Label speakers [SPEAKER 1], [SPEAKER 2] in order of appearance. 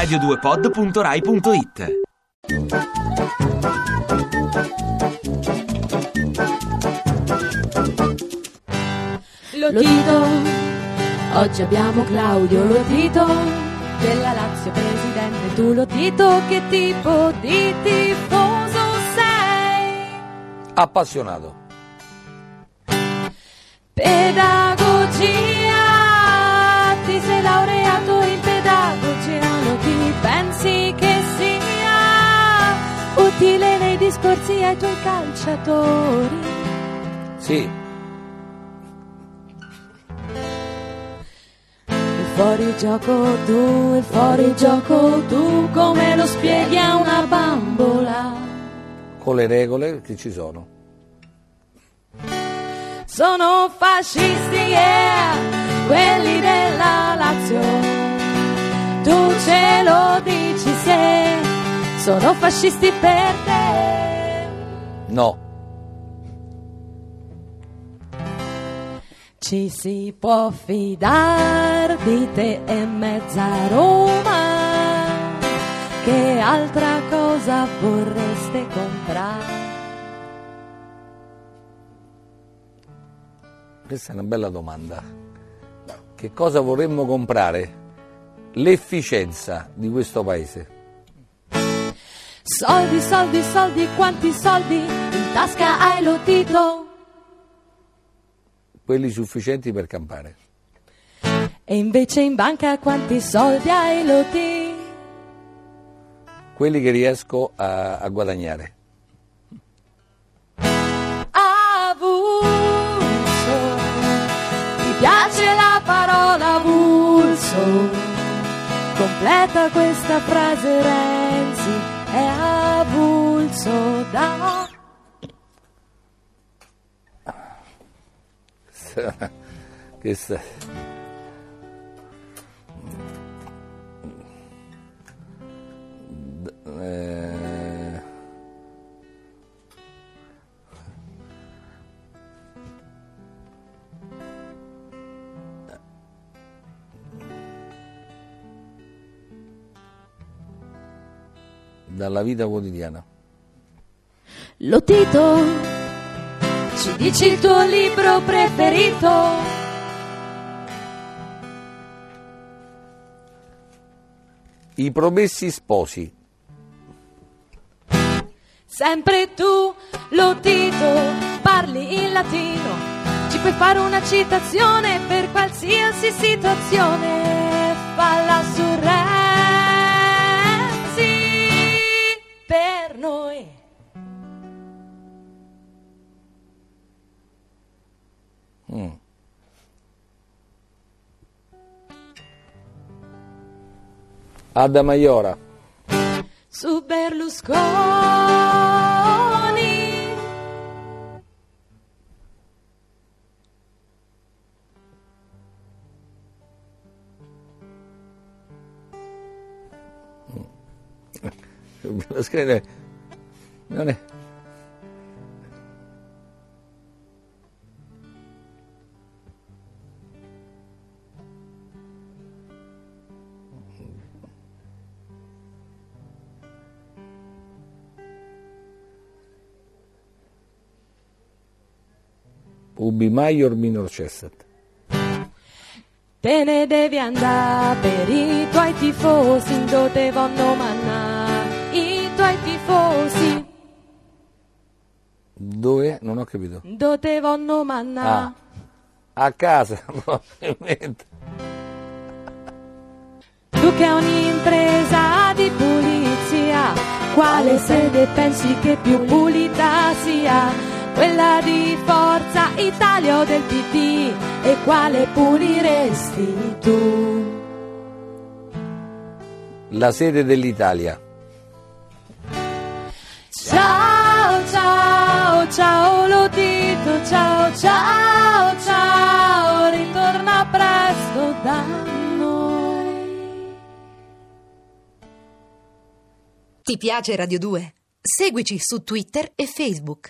[SPEAKER 1] radio2pod.rai.it
[SPEAKER 2] Lotito, oggi abbiamo Claudio Lotito della Lazio presidente. Tu Lotito, che tipo di tifoso sei?
[SPEAKER 3] Appassionato.
[SPEAKER 2] Pedagogia, discorsi ai tuoi calciatori?
[SPEAKER 3] Sì,
[SPEAKER 2] Il fuorigioco tu, il fuorigioco tu, come lo spieghi a una bambola?
[SPEAKER 3] con le regole che ci sono.
[SPEAKER 2] Sono fascisti, yeah, quelli della Lazio. Tu ce lo dici se sono fascisti per te.
[SPEAKER 3] No,
[SPEAKER 2] Ci si può fidare di te e mezza Roma. Che altra cosa vorreste comprare?
[SPEAKER 3] questa è una bella domanda. Che cosa vorremmo comprare? L'efficienza di questo paese.
[SPEAKER 2] Soldi, soldi, soldi, quanti soldi in tasca hai Lotito?
[SPEAKER 3] Quelli sufficienti per campare.
[SPEAKER 2] E invece in banca quanti soldi hai Loti?
[SPEAKER 3] Quelli che riesco a, a guadagnare.
[SPEAKER 2] Avulso, ti piace la parola avulso? Completa questa frase Renzi,
[SPEAKER 3] Questa... Eh, Dalla vita quotidiana.
[SPEAKER 2] Lotito, ci dici il tuo libro preferito?
[SPEAKER 3] I promessi sposi.
[SPEAKER 2] Sempre tu, Lotito, parli in latino. Ci puoi fare una citazione per qualsiasi situazione. Falla su Renzi
[SPEAKER 3] Mm. Ada Maiora.
[SPEAKER 2] Su Berlusconi.
[SPEAKER 3] Lo scrive- Non è... Ubi Maior Minor Cessat.
[SPEAKER 2] Te ne devi andare per i tuoi tifosi, dove vanno manna i tuoi tifosi,
[SPEAKER 3] Dove? Non ho capito.
[SPEAKER 2] dove vanno manna.
[SPEAKER 3] Ah, a casa, probabilmente.
[SPEAKER 2] Tu che hai un'impresa di pulizia, quale sede pensi che più pulita sia? Quella di Forza Italia o del PD? E quale puliresti tu?
[SPEAKER 3] La sede dell'Italia.
[SPEAKER 2] Ciao, ciao, ciao Lotito, ciao, ciao, ciao, ritorna presto da noi.
[SPEAKER 4] Ti piace Radio 2? Seguici su Twitter e Facebook.